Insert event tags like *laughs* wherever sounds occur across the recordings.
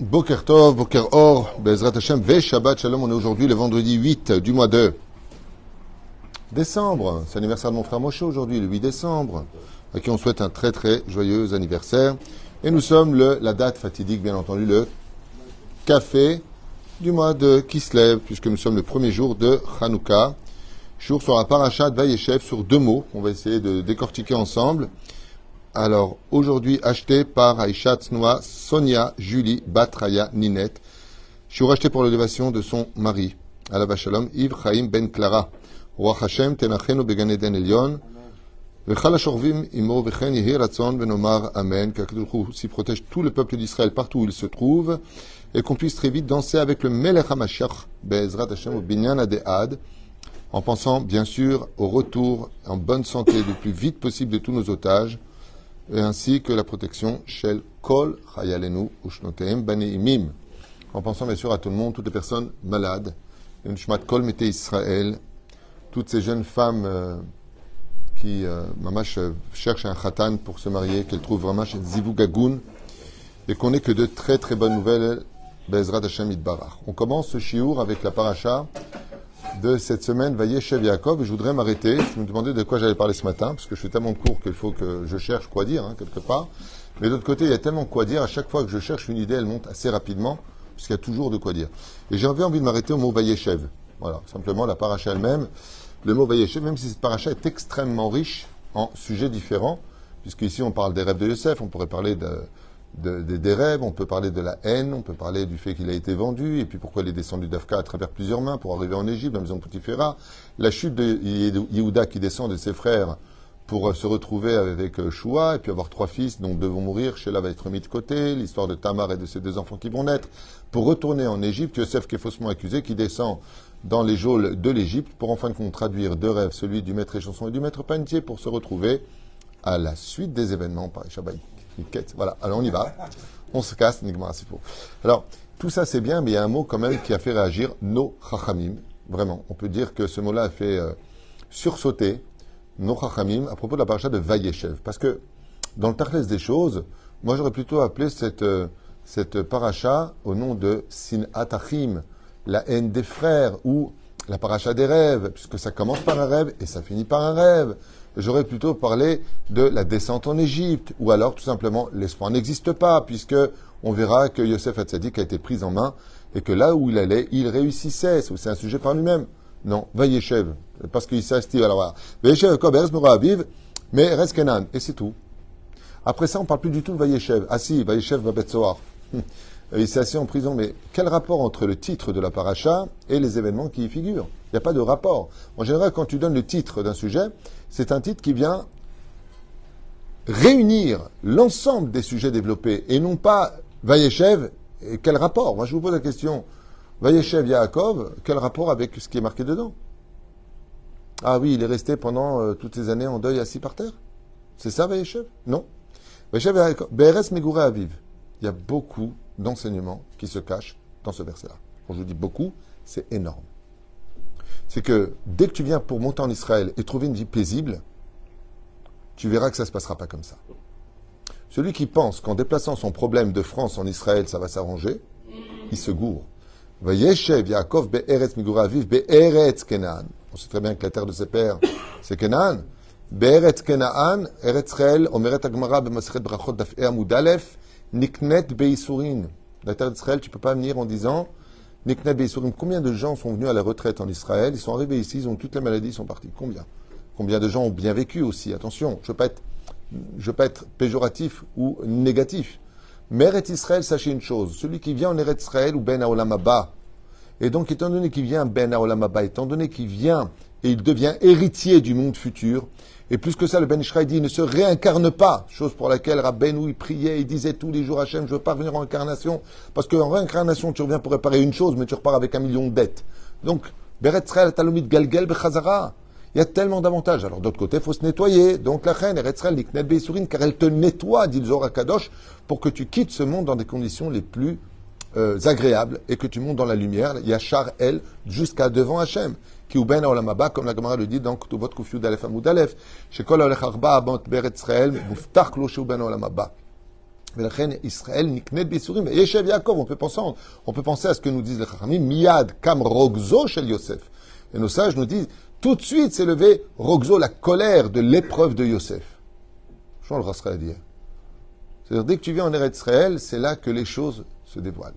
Boker Tov, Boker Or, Bezrat Hashem, Ve Shabbat Shalom. On est aujourd'hui le vendredi 8 du mois de décembre. C'est l'anniversaire de mon frère Moshe aujourd'hui, le 8 décembre, à qui on souhaite un très très joyeux anniversaire. Et nous sommes le, la date fatidique, bien entendu, le café du mois de Kislev, puisque nous sommes le premier jour de Hanouka. Jour sur la paracha de Vayeshev sur deux mots qu'on va essayer de décortiquer ensemble. Alors, aujourd'hui, acheté par Aisha Tsnoa, Sonia, Julie, Batraya, Ninette. Je suis racheté pour l'élévation de son mari, Alava Shalom, Yves Chaim Ben Clara. Ashorvim Imo Vechen Yehi Ratzon Venomar Amen. Qu'Akadosh s'y protège tout le peuple d'Israël partout où il se trouve. Et qu'on puisse très vite danser avec le Melech HaMashiach, Be'ezrat Hashem, Binyan. En pensant, bien sûr, au retour en bonne santé le plus vite possible de tous nos otages et ainsi que la protection Shel Kol Chayalenu Ushnoteim Baneimim. En pensant bien sûr à tout le monde, toutes les personnes malades, Shmat Kol Mete Israël, toutes ces jeunes femmes euh, qui, euh, mamash, euh, cherchent un khatan pour se marier, qu'elles trouvent vraiment chez Zivugagun, et qu'on n'ait que de très très bonnes nouvelles, Bezrat Hashem Idbarach. On commence ce shiur avec la paracha de cette semaine, Vayeshev Yaakov, je voudrais m'arrêter. Je me demandais de quoi j'allais parler ce matin, parce que je fais tellement de cours qu'il faut que je cherche quoi dire, hein, quelque part. Mais d'autre côté, il y a tellement quoi dire, à chaque fois que je cherche une idée, elle monte assez rapidement, puisqu'il y a toujours de quoi dire. Et envie, envie de m'arrêter au mot Vayeshev. Voilà, simplement la paracha elle-même. Le mot Vayeshev, même si cette paracha est extrêmement riche en sujets différents, puisqu'ici on parle des rêves de Yosef, on pourrait parler de, de, de, des rêves, on peut parler de la haine, on peut parler du fait qu'il a été vendu, et puis pourquoi il est descendu d'Afka à travers plusieurs mains pour arriver en Égypte, dans la maison de la chute de Yehuda qui descend de ses frères pour se retrouver avec Shua, et puis avoir trois fils dont deux vont mourir, Sheila va être mis de côté, l'histoire de Tamar et de ses deux enfants qui vont naître, pour retourner en Égypte, Yosef qui est faussement accusé, qui descend dans les geôles de l'Égypte, pour en fin de traduire deux rêves, celui du maître échanson et du maître panetier, pour se retrouver à la suite des événements par Shabbat. Voilà, alors on y va. On se casse, Nigmar faux. Alors, tout ça c'est bien, mais il y a un mot quand même qui a fait réagir nos chachamim. Vraiment, on peut dire que ce mot-là a fait euh, sursauter nos chachamim à propos de la paracha de Vayeshev. Parce que dans le tarles des choses, moi j'aurais plutôt appelé cette, euh, cette paracha au nom de Sin Atachim, la haine des frères, ou la paracha des rêves, puisque ça commence par un rêve et ça finit par un rêve j'aurais plutôt parlé de la descente en Égypte, ou alors tout simplement l'espoir n'existe pas, puisque on verra que Yosef Hatzadik a été pris en main et que là où il allait, il réussissait. C'est un sujet par lui-même. Non, Vayeshev, parce qu'il s'est alors voilà. Vayeshev, Koberz, Aviv, mais reste Kenan, et c'est tout. Après ça, on parle plus du tout de Vayeshev. Ah si, Vayeshev va. Il s'est assis en prison, mais quel rapport entre le titre de la paracha et les événements qui y figurent? Il n'y a pas de rapport. En général, quand tu donnes le titre d'un sujet, c'est un titre qui vient réunir l'ensemble des sujets développés et non pas Vayeshev, quel rapport? Moi, je vous pose la question. Vayeshev Yaakov, quel rapport avec ce qui est marqué dedans? Ah oui, il est resté pendant euh, toutes ces années en deuil assis par terre? C'est ça, Vayeshev? Non. Vayeshev Yaakov, BRS Megouré Aviv. Il y a beaucoup d'enseignements qui se cachent dans ce verset-là. Quand je vous dis beaucoup, c'est énorme. C'est que dès que tu viens pour monter en Israël et trouver une vie paisible, tu verras que ça ne se passera pas comme ça. Celui qui pense qu'en déplaçant son problème de France en Israël, ça va s'arranger, il se gourre. On sait très bien que la terre de ses pères, *coughs* c'est Kenan. Be'eretz Kenan, eretz omeret brachot amudalef, niknet be'isurin. La terre d'Israël, tu peux pas venir en disant, niknet be'isurin. Combien de gens sont venus à la retraite en Israël, ils sont arrivés ici, ils ont toutes les maladies, ils sont partis. Combien? Combien de gens ont bien vécu aussi? Attention, je je veux pas être péjoratif ou négatif. Mais Eretz Israël, sachez une chose, celui qui vient en Eretz Israël ou Ben Haolam et donc étant donné qu'il vient Ben Haolam Abba, étant donné qu'il vient et il devient héritier du monde futur, et plus que ça, le Ben Ishraï dit, ne se réincarne pas, chose pour laquelle Rabbeinu, il priait, il disait tous les jours, Hachem, je veux pas revenir en incarnation, parce qu'en réincarnation, tu reviens pour réparer une chose, mais tu repars avec un million de dettes. Donc, Beret Israël, Talomit Galgel, Bechazara. Il y a tellement d'avantages. Alors, d'autre côté, il faut se nettoyer. Donc, la reine, Niknet Beisourin, car elle te nettoie, dit le Zohar Kadosh, pour que tu quittes ce monde dans des conditions les plus euh, agréables et que tu montes dans la lumière. Yachar, elle, jusqu'à devant Hachem. Qui ou ben olamaba, comme la Gemara le dit dans Ktubot Kufyud Alef Amud Alef. Shekol Alech Arba Abant Beret Israël, Muftach Lo Sheu ben olamaba. Israël niknet Yeshev Yaakov, on peut penser, on peut penser à ce que nous disent les Chachamim, Miyad kam rogzo shel Yosef. Et nos sages nous disent, tout de suite s'est levé rogzo, la colère de l'épreuve de Yosef. Je le rasserai à dire. C'est-à-dire, dès que tu viens en Eretz Israël, c'est là que les choses se dévoilent.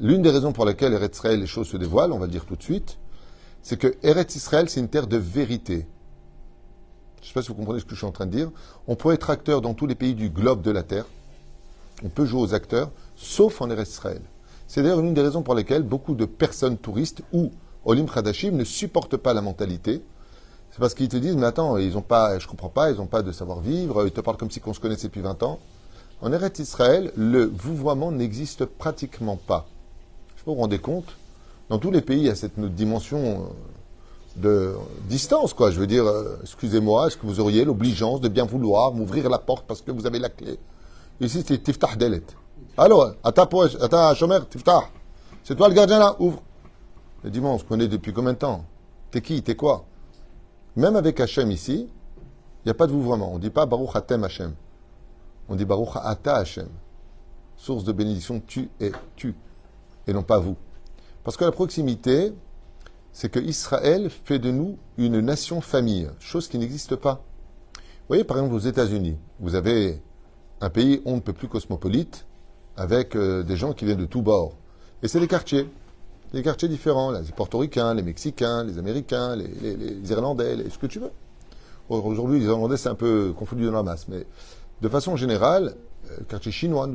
L'une des raisons pour lesquelles Eretz Israël, les choses se dévoilent, on va le dire tout de suite, c'est que Eretz Israël, c'est une terre de vérité. Je ne sais pas si vous comprenez ce que je suis en train de dire. On peut être acteur dans tous les pays du globe de la terre. On peut jouer aux acteurs, sauf en Eretz Israël. C'est d'ailleurs l'une des raisons pour lesquelles beaucoup de personnes touristes ou Olim Khadashim ne supportent pas la mentalité. C'est parce qu'ils te disent, mais attends, ils ont pas, je comprends pas, ils n'ont pas de savoir-vivre, ils te parlent comme si on se connaissait depuis 20 ans. En Eretz Israël, le vouvoiement n'existe pratiquement pas. Je sais pas vous vous rendez compte? Dans tous les pays, il y a cette dimension de distance, quoi. Je veux dire, euh, excusez-moi, est-ce que vous auriez l'obligeance de bien vouloir m'ouvrir la porte parce que vous avez la clé? Ici, c'est tiftah delet. Alors, ta chomer, tiftah. C'est toi le gardien là, ouvre. Le dimanche, on se connaît depuis combien de temps? T'es qui? T'es quoi? Même avec Hachem ici, il n'y a pas de vouvoiement. On ne dit pas Baruch Hatem Hachem. On dit Baruch Ata Hachem. Source de bénédiction, tu es tu, et non pas vous. Parce que la proximité, c'est que Israël fait de nous une nation famille, chose qui n'existe pas. Vous voyez, par exemple, aux États-Unis, vous avez un pays on ne peut plus cosmopolite, avec euh, des gens qui viennent de tous bords. Et c'est des quartiers, des quartiers différents, les portoricains, les mexicains, les américains, les, irlandais, ce que tu veux. Aujourd'hui, les irlandais, c'est un peu confondu dans la masse, mais de façon générale, euh, quartier chinois.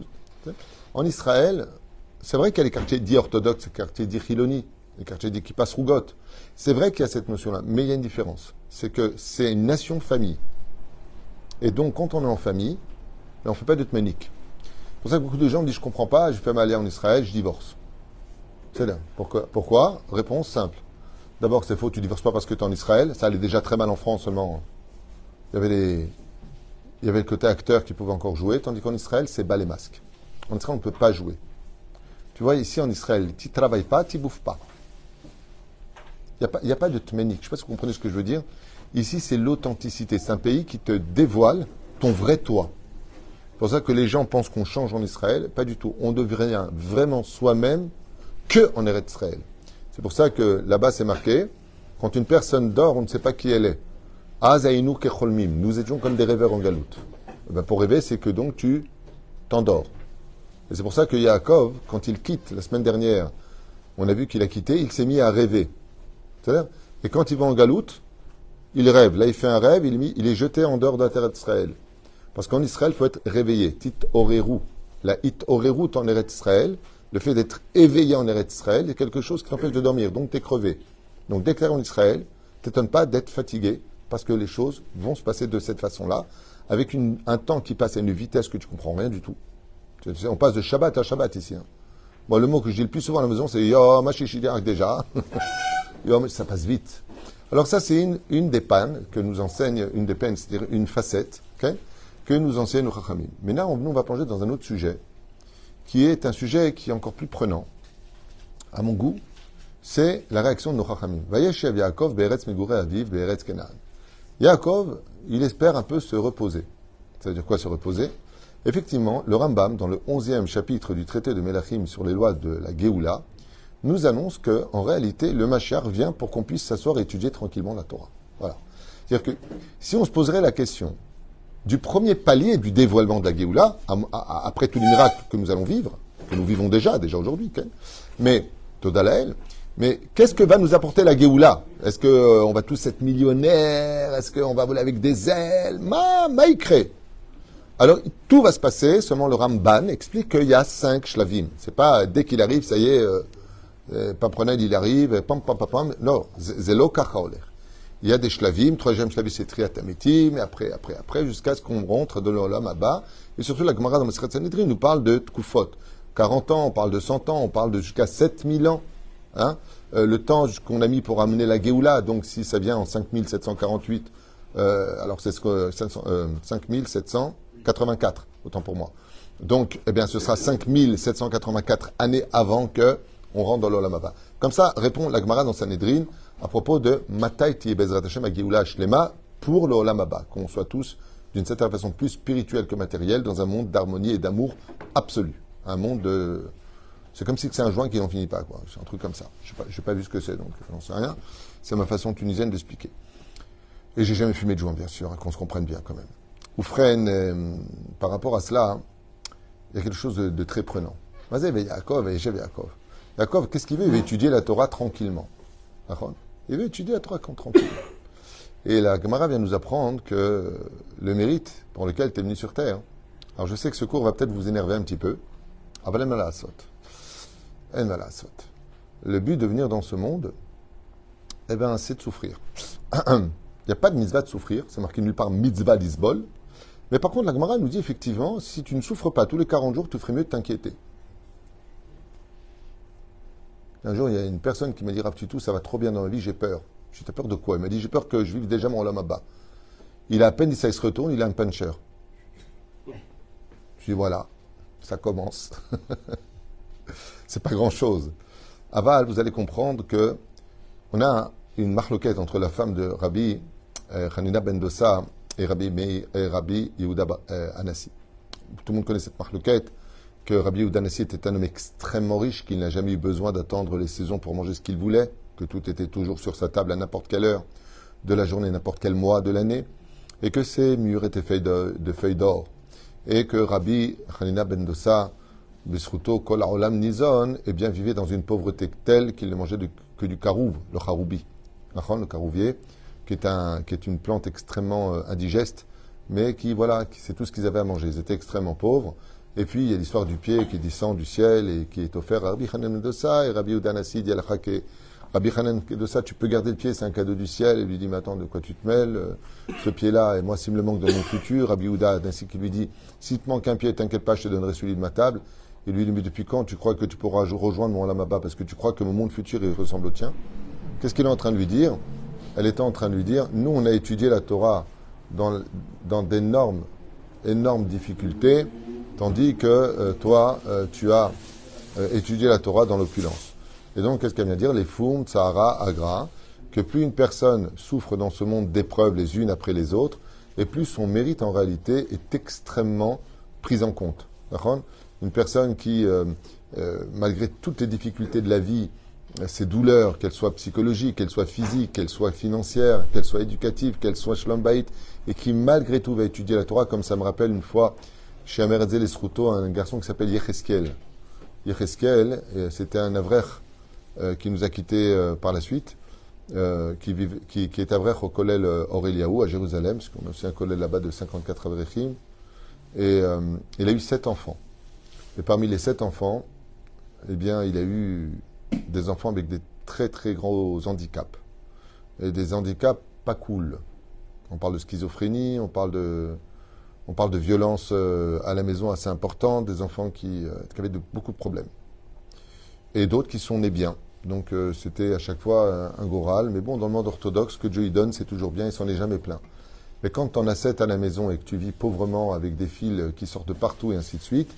En Israël, c'est vrai qu'il y a les quartiers dits orthodoxes, les quartiers dits chiloni, les quartiers dits qui passent rougotte. C'est vrai qu'il y a cette notion-là, mais il y a une différence. C'est que c'est une nation famille. Et donc, quand on est en famille, on ne fait pas de tménique. C'est pour ça que beaucoup de gens disent Je ne comprends pas, je fais mal aller en Israël, je divorce. C'est là. Pourquoi, Pourquoi? Réponse simple. D'abord, c'est faux, tu divorces pas parce que tu es en Israël. Ça allait déjà très mal en France seulement. Il y avait, les, il y avait le côté acteur qui pouvait encore jouer, tandis qu'en Israël, c'est bas les masques. En Israël, on ne peut pas jouer. Tu vois, ici en Israël, tu ne travailles pas, tu ne bouffes pas. Il n'y a, pas de tménique. Je ne sais pas si vous comprenez ce que je veux dire. Ici, c'est l'authenticité. C'est un pays qui te dévoile ton vrai toi. C'est pour ça que les gens pensent qu'on change en Israël. Pas du tout. On devrait vraiment soi-même que en Eretz Israël. C'est pour ça que là-bas, c'est marqué quand une personne dort, on ne sait pas qui elle est. Nous étions comme des rêveurs en galoute. Eh ben, pour rêver, c'est que donc tu t'endors. Et c'est pour ça que Yaakov, quand il quitte la semaine dernière, on a vu qu'il a quitté, il s'est mis à rêver. Et quand il va en galoute, il rêve. Là, il fait un rêve, il, est jeté en dehors de la terre d'Israël. Parce qu'en Israël, il faut être réveillé. Tit oreru. La it oreru en Eretz Israël, le fait d'être éveillé en Eretz Israël, est quelque chose qui t'empêche de dormir. Donc, tu es crevé. Donc, déclare en Israël, t'étonne pas d'être fatigué, parce que les choses vont se passer de cette façon-là, avec un temps qui passe à une vitesse que tu comprends rien du tout. On passe de Shabbat à Shabbat ici. Hein. le mot que je dis le plus souvent à la maison, c'est Yo, déjà. *laughs* ça passe vite. Alors ça, c'est une, des pannes que nous enseigne, une des peines, c'est-à-dire une facette, que nous enseigne nos Chachamim. Maintenant, nous, on va plonger dans un autre sujet, qui est un sujet qui est encore plus prenant, à mon goût, c'est la réaction de nos Chachamim. Vayeshev Yaakov be'eretz megure aviv be'eretz kenan. Yaakov, il espère un peu se reposer. Ça veut dire quoi se reposer? Effectivement, le Rambam, dans le 11e chapitre du traité de Melachim sur les lois de la Géoula, nous annonce que, en réalité, le Machar vient pour qu'on puisse s'asseoir et étudier tranquillement la Torah. Voilà. C'est-à-dire que si on se poserait la question du premier palier du dévoilement de la Géoula, après tous les miracles que nous allons vivre, que nous vivons déjà, déjà aujourd'hui, mais Todalael, mais qu'est-ce que va nous apporter la Géoula? Est-ce qu'on euh, va tous être millionnaires? Est-ce qu'on va voler avec des ailes? Ma, maïkré alors, tout va se passer, seulement le Ramban explique qu'il y a cinq shlavim. C'est pas dès qu'il arrive, ça y est, euh, euh il arrive, pam, pam, pam, pam. Non, zelo Il y a des shlavim, troisième shlavim c'est triatametim, et après, après, après, jusqu'à ce qu'on rentre de l'olam bas. Et surtout, la Gemara dans Masret Sanhedrin nous parle de tkufot. 40 ans, on parle de 100 ans, on parle de jusqu'à 7000 ans. Hein euh, le temps qu'on a mis pour amener la Géoula, donc si ça vient en 5748, euh, alors c'est ce que, 5700, 84, autant pour moi. Donc, eh bien, ce sera 5784 années avant que on rentre dans l'Olamaba. Comme ça, répond la Gemara dans Sanhedrin à propos de Matai Bezrat Hashem Shlema pour l'Olamaba, qu'on soit tous d'une certaine façon plus spirituelle que matérielle, dans un monde d'harmonie et d'amour absolu. Un monde de. C'est comme si c'est un joint qui n'en finit pas, quoi. C'est un truc comme ça. Je n'ai pas, pas, vu ce que c'est, donc j'en sais rien. C'est ma façon tunisienne d'expliquer. Et j'ai jamais fumé de joint, bien sûr, hein, qu'on se comprenne bien quand même. Oufren, euh, par rapport à cela, il y a quelque chose de, très prenant. Vas-y, Yaakov, Yaakov. Yaakov, qu'est-ce qu'il veut? Il veut étudier la Torah tranquillement. Il veut étudier la Torah tranquillement. Et la Gemara vient nous apprendre que le mérite pour lequel tu es venu sur terre. Alors je sais que ce cours va peut-être vous énerver un petit peu. Le but de venir dans ce monde, eh ben, c'est de souffrir. *clears throat* Il n'y a pas de mitzvah de souffrir, c'est marqué nulle part mitzvah d'isbol. Mais par contre, la Gemara nous dit effectivement, si tu ne souffres pas tous les 40 jours, tu ferais mieux de t'inquiéter. Un jour, il y a une personne qui m'a dit tout, ça va trop bien dans la vie, j'ai peur. J'ai peur de quoi? Il m'a dit J'ai peur que je vive déjà mon lama bas. Il a à peine dit ça, il se retourne, il a un puncher. Je dis Voilà, ça commence. *laughs* C'est pas grand chose. Aval, vous allez comprendre que on a une marloquette entre la femme de Rabbi euh, Hanina Ben Dossa et Rabbi, Yehuda euh, Anassi. Tout le monde connaît cette marloquette que Rabbi Yehuda Anassi était un homme extrêmement riche, qu'il n'a jamais eu besoin d'attendre les saisons pour manger ce qu'il voulait, que tout était toujours sur sa table à n'importe quelle heure de la journée, n'importe quel mois de l'année, et que ses murs étaient faits de, feuilles d'or, et que Rabbi Hanina Ben Dossa, Bisruto Kol Olam Nizon, eh bien, vivait dans une pauvreté telle qu'il ne mangeait que du karouv, le karoubi, le karouvier, qui est, une plante extrêmement euh, indigeste, mais qui, voilà, c'est tout ce qu'ils avaient à manger. Ils étaient extrêmement pauvres. Et puis, il y a l'histoire du pied qui descend du ciel et qui est offert à Rabbi Hanan ça, et Rabbi Udanassi dit Rabbi Hanan de ça, tu peux garder le pied, c'est un cadeau du ciel. Et lui dit, mais attends, de quoi tu te mêles euh, Ce pied-là, et moi, s'il me manque dans mon futur, Rabbi Uda, ainsi qui lui dit, si te manque un pied, t'inquiète pas, je te donnerai celui de ma table. Et lui dit, mais depuis quand tu crois que tu pourras rejoindre mon Lamaba parce que tu crois que mon monde futur, il ressemble au tien Qu'est-ce qu'il est en train de lui dire? Elle était en train de lui dire Nous, on a étudié la Torah dans, dans d'énormes énormes difficultés, tandis que euh, toi, euh, tu as euh, étudié la Torah dans l'opulence. Et donc, qu'est-ce qu'elle vient dire? Les fourmes, Sahara, Agra, que plus une personne souffre dans ce monde d'épreuves les unes après les autres, et plus son mérite en réalité est extrêmement pris en compte. Une personne qui, malgré toutes les difficultés de la vie, ces douleurs, qu'elles soient psychologiques, qu'elles soient physiques, qu'elles soient financières, qu'elles soient éducatives, qu'elles soient shlombaït, et qui malgré tout va étudier la Torah, comme ça me rappelle une fois chez Ameretzel Esruto, un garçon qui s'appelle Yecheskel. Yecheskel, c'était un avrech euh, qui nous a quittés euh, par la suite, euh, qui, vive, qui, est avrech au collège Aureliaou à Jérusalem, parce qu'on a aussi un collège là-bas de 54 avrechim, et il a eu sept enfants. Et parmi les sept enfants, eh bien, il a eu des enfants avec des très très gros handicaps. Et des handicaps pas cool. On parle de schizophrénie, on parle de, on parle de violence euh, à la maison assez importante, des enfants qui, euh, avaient beaucoup de problèmes. Et d'autres qui sont nés bien. Donc euh, c'était à chaque fois un, goral. Mais bon, dans le monde orthodoxe, que Dieu y donne, c'est toujours bien, il s'en est jamais plein. Mais quand tu en as sept à la maison et que tu vis pauvrement avec des fils qui sortent de partout et ainsi de suite,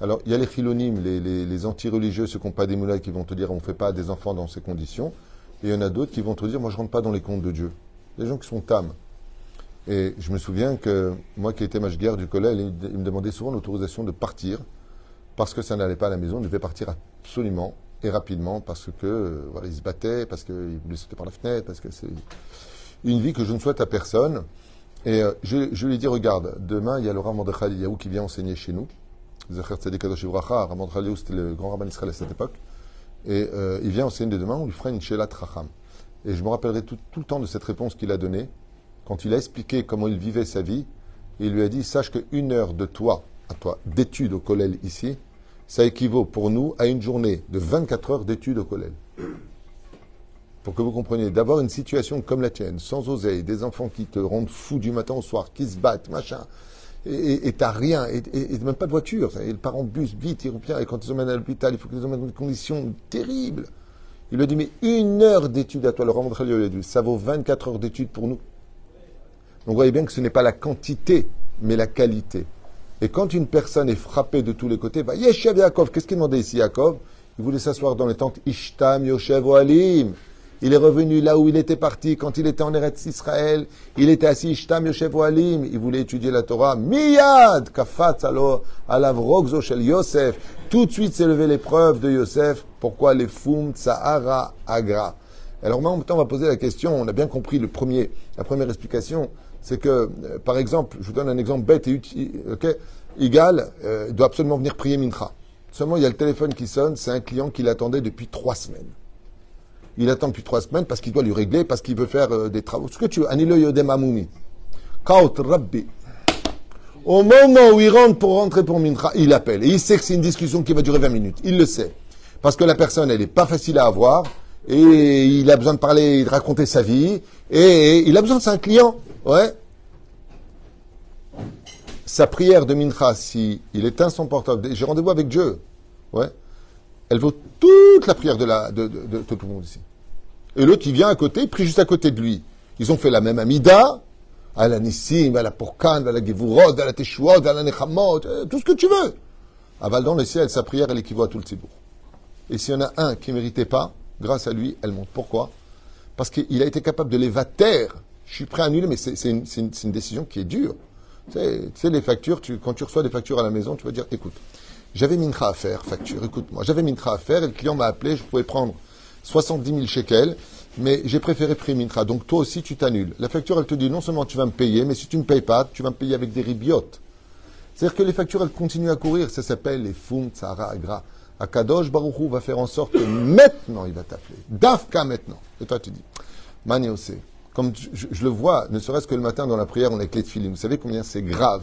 alors, il y a les philonymes, les, les, anti-religieux, ceux qui n'ont pas des moulins, qui vont te dire on ne fait pas des enfants dans ces conditions. Et il y en a d'autres qui vont te dire moi, je ne rentre pas dans les comptes de Dieu. Les gens qui sont tam. Et je me souviens que moi qui étais guerre du collège, il me demandait souvent l'autorisation de partir parce que ça n'allait pas à la maison. Il devait partir absolument et rapidement parce que euh, voilà, il se battait, parce qu'il voulait sauter par la fenêtre, parce que c'est une vie que je ne souhaite à personne. Et euh, je, lui ai dit regarde, demain il y a Laura Mordechai Yahu qui vient enseigner chez nous. Zacher Tzadik Kadosh Ramon c'était le grand rabbin d'Israël à cette époque. Et euh, il vient enseigner demain, on lui fera une Shelat Racham. Et je me rappellerai tout, tout le temps de cette réponse qu'il a donnée, quand il a expliqué comment il vivait sa vie. Il lui a dit Sache qu'une heure de toi, à toi, d'études au collège ici, ça équivaut pour nous à une journée de 24 heures d'études au collège. Pour que vous compreniez, d'avoir une situation comme la tienne, sans oseille, des enfants qui te rendent fou du matin au soir, qui se battent, machin, et t'as rien, et, même pas de voiture. Et le parent bus, vite, il revient, et quand ils emmènent à l'hôpital, il faut qu'ils emmènent dans des conditions terribles. Il lui a dit, mais une heure d'étude à toi, le Ramon dit, ça vaut 24 heures d'études pour nous. Donc vous voyez bien que ce n'est pas la quantité, mais la qualité. Et quand une personne est frappée de tous les côtés, bah, Yeshev Yaakov, qu'est-ce qu'il demandait ici, Yaakov? Il voulait s'asseoir dans les tentes Ishtam Yoshev Alim. Il est revenu là où il était parti quand il était en Eretz Israël. Il était assis, Shtam Yoshev Alim. Il voulait étudier la Torah. Miyad, kafat alo, alav rogzo shel Yosef. Tout de suite s'est levé l'épreuve de Yosef. Pourquoi les fum tsahara agra? Alors maintenant, on va poser la question. On a bien compris le premier, la première explication. C'est que, euh, par exemple, je vous donne un exemple bête et utile. ok? Igal euh, doit absolument venir prier Mincha. Seulement, il y a le téléphone qui sonne. C'est un client qui l'attendait depuis trois semaines. Il attend depuis trois semaines parce qu'il doit lui régler, parce qu'il veut faire euh, des travaux. Ce que tu veux. Au moment où il rentre pour rentrer pour Mincha, il appelle. Et il sait que c'est une discussion qui va durer 20 minutes. Il le sait. Parce que la personne, elle n'est pas facile à avoir. Et il a besoin de parler, de raconter sa vie. Et il a besoin de un client. Ouais. Sa prière de Mincha, si il éteint son portable, j'ai rendez-vous avec Dieu. Ouais. Elle vaut toute la prière de tout le monde ici. Et l'autre, il vient à côté, il prie juste à côté de lui. Ils ont fait la même amida, à la Nissim, à la Porkan, à la Gevurot, à la Teshuot, à la Nechamot, euh, tout ce que tu veux. Aval dans le ciel, sa prière, elle équivaut à tout le Tzibour. Et s'il y en a un qui ne méritait pas, grâce à lui, elle monte. Pourquoi? Parce qu'il a été capable de les vater. Je suis prêt à annuler, mais c'est une, décision qui est dure. Tu sais, les factures, tu, quand tu reçois des factures à la maison, tu vas dire, écoute, j'avais mincha à faire, facture, écoute-moi, j'avais mincha à faire, et le client m'a appelé, je pouvais prendre 70 000 shekels, mais j'ai préféré mincha. Donc toi aussi, tu t'annules. La facture, elle te dit, non seulement tu vas me payer, mais si tu ne me payes pas, tu vas me payer avec des ribiotes. C'est-à-dire que les factures, elles continuent à courir. Ça s'appelle les fum, tzara, agra. Akadosh Baruchou va faire en sorte que *coughs* maintenant, il va t'appeler. Dafka maintenant. Et toi, tu dis, Maniosé. Comme je, le vois, ne serait-ce que le matin dans la prière, on a clé de filim. Vous savez combien c'est grave.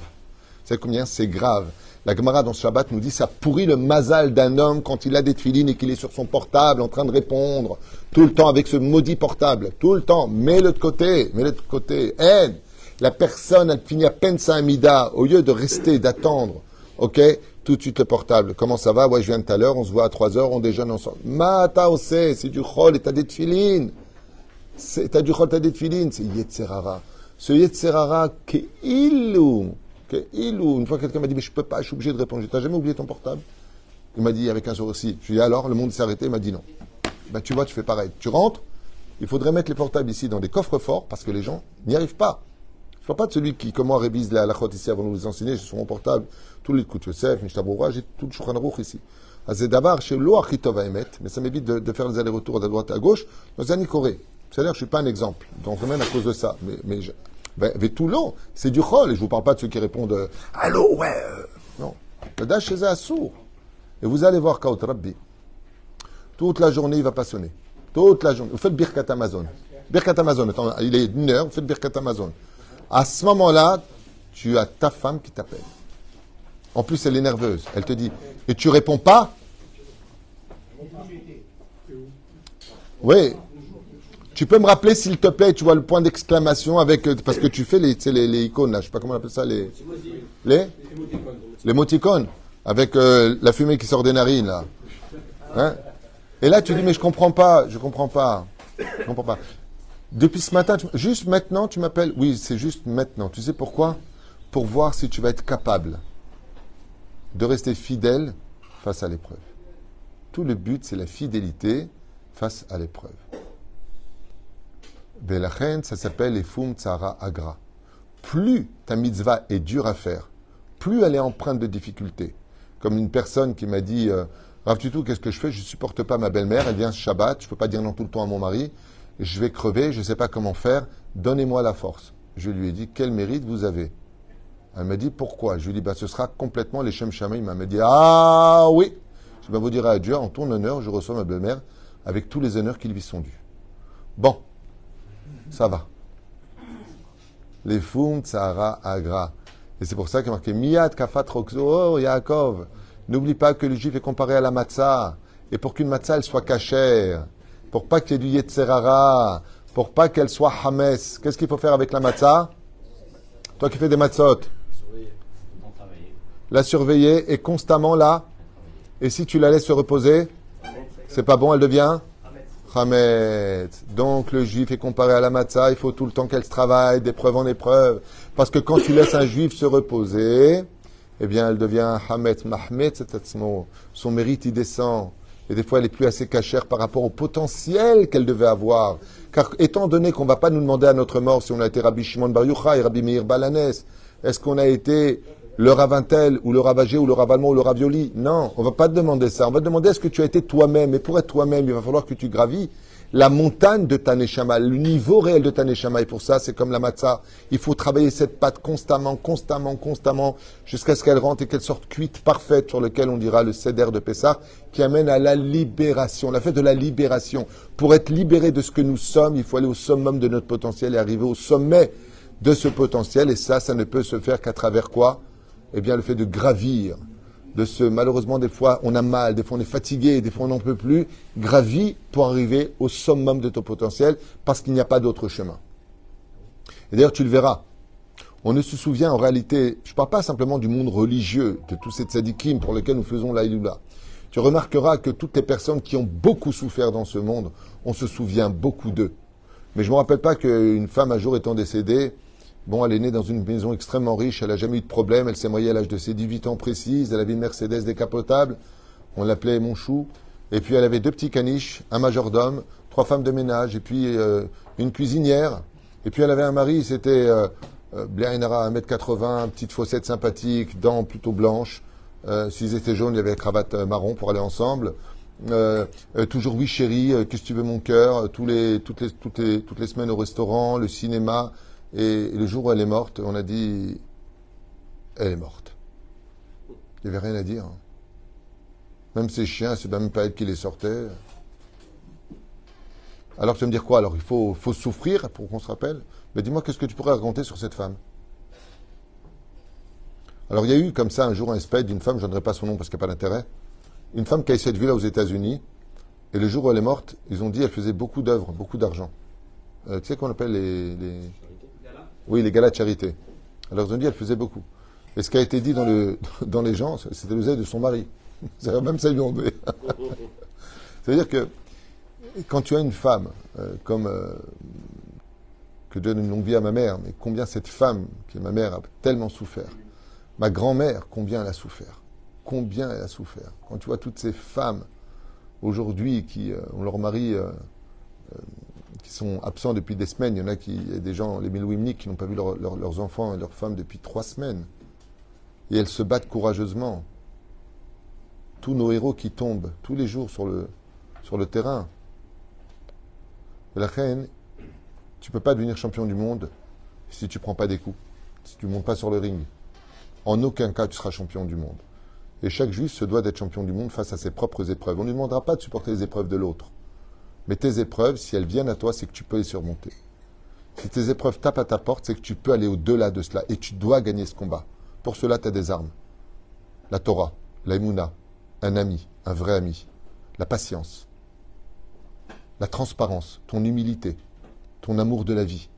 Savez combien c'est grave. La Gemara dans Shabbat nous dit ça pourrit le mazal d'un homme quand il a des tefilines et qu'il est sur son portable en train de répondre tout le temps avec ce maudit portable. Tout le temps. Mets-le de côté. Mets-le de côté. Aide. La personne, elle finit à peine sa amida. Au lieu de rester, d'attendre. OK? Tout de suite le portable. Comment ça va? Ouais, je viens tout à l'heure. On se voit à 3 heures. On déjeune ensemble. Mata c'est du chol et t'as des tefilines. T'as du chol, t'as des tefilines. C'est Yetzerara. Ce Yetzerara, ilou il ou une fois quelqu'un m'a dit mais je peux pas, je suis obligé de répondre. T'as jamais oublié ton portable? Il m'a dit avec un sourcil. Je lui ai dit alors le monde s'est arrêté? Il m'a dit non. Ben tu vois, tu fais pareil. Tu rentres. Il faudrait mettre les portables ici dans des coffres forts parce que les gens n'y arrivent pas. Je parle pas de celui qui comment révise la lachot ici avant de nous enseigner sur mon portable. Tous les coups de Yosef, Mishtaboura, j'ai tout le Shulchan Aruch ici. d'abord chez Loachitov émettre, mais ça m'évite de, faire les allers-retours de droite à gauche. Dans un Corée. C'est-à-dire, je suis pas un exemple le domaine à cause de ça. Mais, mais je, ben, c'est du chol. Et je vous parle pas de ceux qui répondent euh, Allô, ouais. Euh. Non. Le dash c'est sourd. Et vous allez voir Kaut Rabbi. Toute la journée, il va pas sonner. Toute la journée. Vous faites Birkat Amazon. Birkat Amazon. Attends, il est une heure, vous faites Birkat Amazon. À ce moment-là, tu as ta femme qui t'appelle. En plus, elle est nerveuse. Elle te dit, et tu réponds pas? Oui, tu peux me rappeler, s'il te plaît, tu vois le point d'exclamation avec. Euh, parce que tu fais les, les, les icônes, là. Je sais pas comment on appelle ça. Les. Les moticônes. Avec euh, la fumée qui sort des narines, là. Hein? Et là, tu dis, mais je comprends pas. Je comprends pas. Comprends pas. Depuis ce matin, juste maintenant, tu m'appelles. Oui, c'est juste maintenant. Tu sais pourquoi? Pour voir si tu vas être capable de rester fidèle face à l'épreuve. Tout le but, c'est la fidélité face à l'épreuve. Belachen, ça s'appelle les fum tsara agra. Plus ta mitzvah est dure à faire, plus elle est empreinte de difficultés. Comme une personne qui m'a dit euh, Rav tout, qu'est-ce que je fais? Je supporte pas ma belle-mère, elle vient ce Shabbat, je ne peux pas dire non tout le temps à mon mari, je vais crever, je ne sais pas comment faire, donnez-moi la force. Je lui ai dit Quel mérite vous avez? Elle m'a dit Pourquoi? Je lui ai dit bah, Ce sera complètement les Shem Il m'a dit Ah oui Je vais vous dire à Dieu, en ton honneur, je reçois ma belle-mère avec tous les honneurs qui lui sont dus. Bon, ça va. Les fum tsara agra. Et c'est pour ça qu'il y a marqué Miyad kafat roxo Yaakov. N'oublie pas que le juif est comparé à la matzah. Et pour qu'une matzah elle soit cachère, pour pas qu'il y ait du yetzerara, pour pas qu'elle soit hames, qu'est-ce qu'il faut faire avec la matzah? Toi qui fais des matzot. La surveiller et constamment là. Et si tu la laisses se reposer, c'est pas bon, elle devient donc le juif est comparé à la matzah, il faut tout le temps qu'elle travaille, d'épreuve en épreuve. Parce que quand tu laisses un juif se reposer, eh bien elle devient Hamet Mahmet, son mérite il descend. Et des fois, elle est plus assez cachère par rapport au potentiel qu'elle devait avoir. Car étant donné qu'on ne va pas nous demander à notre mort si on a été Rabbi Shimon Bar Yochai, Rabbi Meir Balanes, est-ce qu'on a été le Ravintel ou le Ravagé ou le Ravalmont ou le Ravioli Non, on va pas te demander ça. On va te demander est-ce que tu as été toi-même? Et pour être toi-même, il va falloir que tu gravis la montagne de ta neshama, le niveau réel de ta neshama. Et pour ça, c'est comme la matzah. Il faut travailler cette pâte constamment, constamment, constamment, jusqu'à ce qu'elle rentre et qu'elle sorte cuite, parfaite, sur lequel on dira le céder de Pessah, qui amène à la libération, la fête de la libération. Pour être libéré de ce que nous sommes, il faut aller au summum de notre potentiel et arriver au sommet de ce potentiel. Et ça, ça ne peut se faire qu'à travers quoi? Eh bien, le fait de gravir de ce, malheureusement, des fois, on a mal, des fois, on est fatigué, des fois, on n'en peut plus, gravit pour arriver au summum de ton potentiel parce qu'il n'y a pas d'autre chemin. Et d'ailleurs, tu le verras. On ne se souvient en réalité, je ne parle pas simplement du monde religieux, de tous ces tzadikim pour lesquels nous faisons l'aïloula. Tu remarqueras que toutes les personnes qui ont beaucoup souffert dans ce monde, on se souvient beaucoup d'eux. Mais je ne me rappelle pas qu'une femme, un jour étant décédée, Bon, elle est née dans une maison extrêmement riche, elle n'a jamais eu de problème, elle s'est mariée à l'âge de ses 18 ans précises, elle avait une Mercedes décapotable, on l'appelait Monchou, et puis elle avait deux petits caniches, un majordome, trois femmes de ménage, et puis euh, une cuisinière, et puis elle avait un mari, c'était euh, euh, Blair 1m80, petite fossette sympathique, dents plutôt blanches, euh, s'ils étaient jaunes, il y avait la cravate marron pour aller ensemble. toujours oui chérie, que tu veux mon cœur, tous les, toutes, les, toutes, les, toutes les semaines au restaurant, le cinéma, et le jour où elle est morte, on a dit, elle est morte. Il n'y avait rien à dire. Même ses chiens, c'est même pas elle qui les sortait. Alors tu vas me dire quoi Alors? Il faut, faut souffrir pour qu'on se rappelle? Mais dis-moi, qu'est-ce que tu pourrais raconter sur cette femme? Alors il y a eu comme ça un jour un espèce d'une femme, je ne donnerai pas son nom parce qu'il n'y a pas d'intérêt, une femme qui a essayé de vivre aux États-Unis, et le jour où elle est morte, ils ont dit qu'elle faisait beaucoup d'œuvres, beaucoup d'argent. Euh, tu sais qu'on appelle les oui, les galas de charité. Alors, ils ont elle faisait beaucoup. Et ce qui a été dit dans, le, *laughs* dans les gens, c'était le de son mari. *laughs* Même ça lui ont donné. C'est-à-dire que quand tu as une femme, euh, comme euh, que donne une longue vie à ma mère, mais combien cette femme, qui est ma mère, a tellement souffert. Ma grand-mère, combien elle a souffert. Combien elle a souffert. Quand tu vois toutes ces femmes aujourd'hui qui euh, ont leur mari qui sont absents depuis des semaines. Il y en a qui, des gens, les Milouimniks, qui n'ont pas vu leurs enfants et leurs femmes depuis trois semaines. Et elles se battent courageusement. Tous nos héros qui tombent tous les jours sur le, terrain. La reine, tu ne peux pas devenir champion du monde si tu ne prends pas des coups, si tu ne montes pas sur le ring. En aucun cas, tu seras champion du monde. Et chaque juif se doit d'être champion du monde face à ses propres épreuves. On ne lui demandera pas de supporter les épreuves de l'autre. Mais tes épreuves, si elles viennent à toi, c'est que tu peux les surmonter. Si tes épreuves tapent à ta porte, c'est que tu peux aller au-delà de cela. Et tu dois gagner ce combat. Pour cela, tu as des armes. La Torah, l'aïmouna, un ami, un vrai ami, la patience, la transparence, ton humilité, ton amour de la vie,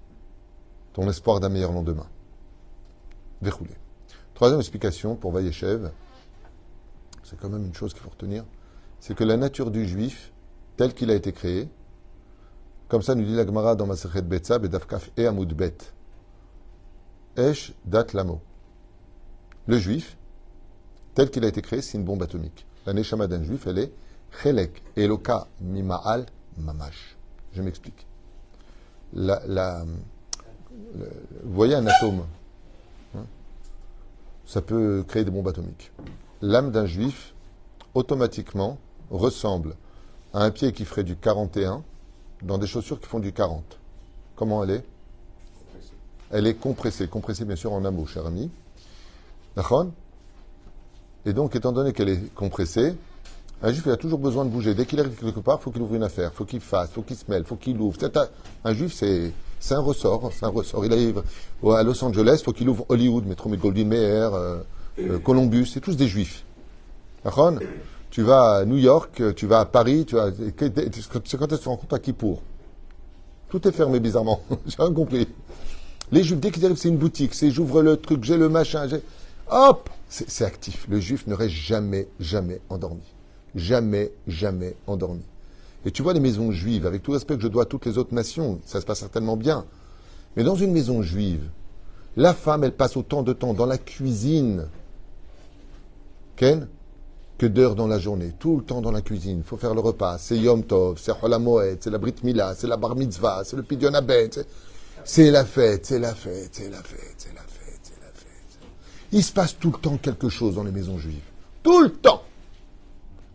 ton espoir d'un meilleur lendemain. Verroulé. Troisième explication pour Vayeshev, c'est quand même une chose qu'il faut retenir, c'est que la nature du juif tel qu'il a été créé. Comme ça nous dit la Gemara dans Masechet Betzab et Dafkaf et Amoud Bet. Esh dat lamo. Le juif, tel qu'il a été créé, c'est une bombe atomique. La neshama d'un juif, elle est chelek eloka mima'al mamash. Je m'explique. La, vous voyez un atome, hein, ça peut créer des bombes atomiques. L'âme d'un juif, automatiquement, ressemble à un pied qui ferait du 41 dans des chaussures qui font du 40. Comment elle est Elle est compressée. Compressée, bien sûr, en amour, cher ami. D'accord? Et donc, étant donné qu'elle est compressée, un juif, il a toujours besoin de bouger. Dès qu'il arrive quelque part, il faut qu'il ouvre une affaire, il faut qu'il fasse, il faut qu'il se mêle, il faut qu'il ouvre. Un, juif, c'est, c'est un ressort, c'est un ressort. Il arrive à Los Angeles, il faut qu'il ouvre Hollywood, Metro Goldwyn Mayer, euh, euh, Columbus, c'est tous des juifs. D'accord? Tu vas à New York, tu vas à Paris, tu vas. C'est quand tu te rencontres à pour Tout est fermé bizarrement. *laughs* j'ai rien compris. Les juifs, dès qu'ils arrivent, c'est une boutique. C'est j'ouvre le truc, j'ai le machin, j'ai. Hop C'est actif. Le juif ne reste jamais, jamais endormi. Jamais, jamais endormi. Et tu vois les maisons juives, avec tout respect que je dois à toutes les autres nations, ça se passe certainement bien. Mais dans une maison juive, la femme, elle passe autant de temps dans la cuisine. Ken? Que d'heures dans la journée, tout le temps dans la cuisine. Il faut faire le repas. C'est Yom Tov, c'est Moed, c'est la Brit Mila, c'est la Bar Mitzvah, c'est le Pidyon. C'est la fête, c'est la fête, c'est la fête, c'est la fête, c'est la fête. Il se passe tout le temps quelque chose dans les maisons juives. Tout le temps.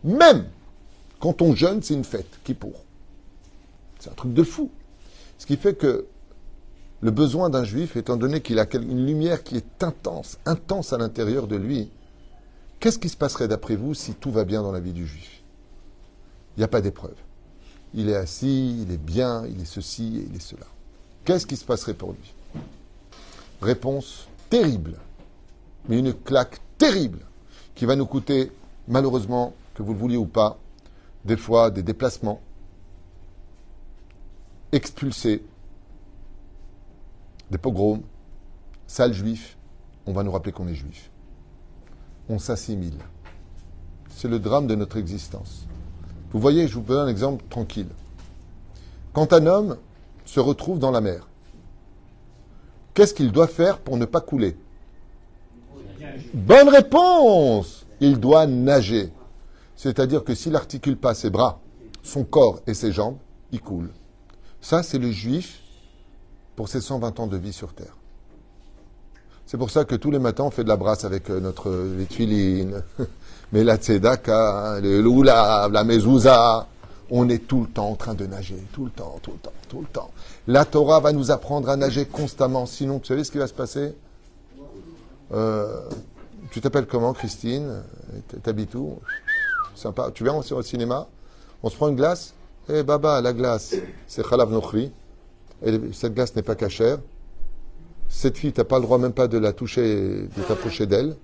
Même quand on jeûne, c'est une fête. Qui pour C'est un truc de fou. Ce qui fait que le besoin d'un juif, étant donné qu'il a une lumière qui est intense, intense à l'intérieur de lui, qu'est-ce qui se passerait d'après vous si tout va bien dans la vie du juif? Il n'y a pas d'épreuve. Il est assis, il est bien, il est ceci et il est cela. Qu'est-ce qui se passerait pour lui? Réponse terrible, mais une claque terrible qui va nous coûter, malheureusement, que vous le vouliez ou pas, des fois des déplacements, expulsés, des pogroms, sales juifs, on va nous rappeler qu'on est juif. On s'assimile. C'est le drame de notre existence. Vous voyez, je vous donne un exemple tranquille. Quand un homme se retrouve dans la mer, qu'est-ce qu'il doit faire pour ne pas couler? Bonne réponse Il doit nager. C'est-à-dire que s'il n'articule pas ses bras, son corps et ses jambes, il coule. Ça, c'est le juif pour ses 120 ans de vie sur terre. C'est pour ça que tous les matins, on fait de la brasse avec euh, notre les *laughs* mais la tzedaka, le lula, la mezouza. On est tout le temps en train de nager, tout le temps, tout le temps, tout le temps. La Torah va nous apprendre à nager constamment. Sinon, tu savez ce qui va se passer? Euh, Tu t'appelles comment, Christine? T'habites où? Sympa. Tu viens au cinéma? On se prend une glace? Eh, baba, la glace, c'est Khalav Nochri cette glace n'est pas cachère. Cette fille, tu n'as pas le droit même pas de la toucher, de t'approcher d'elle.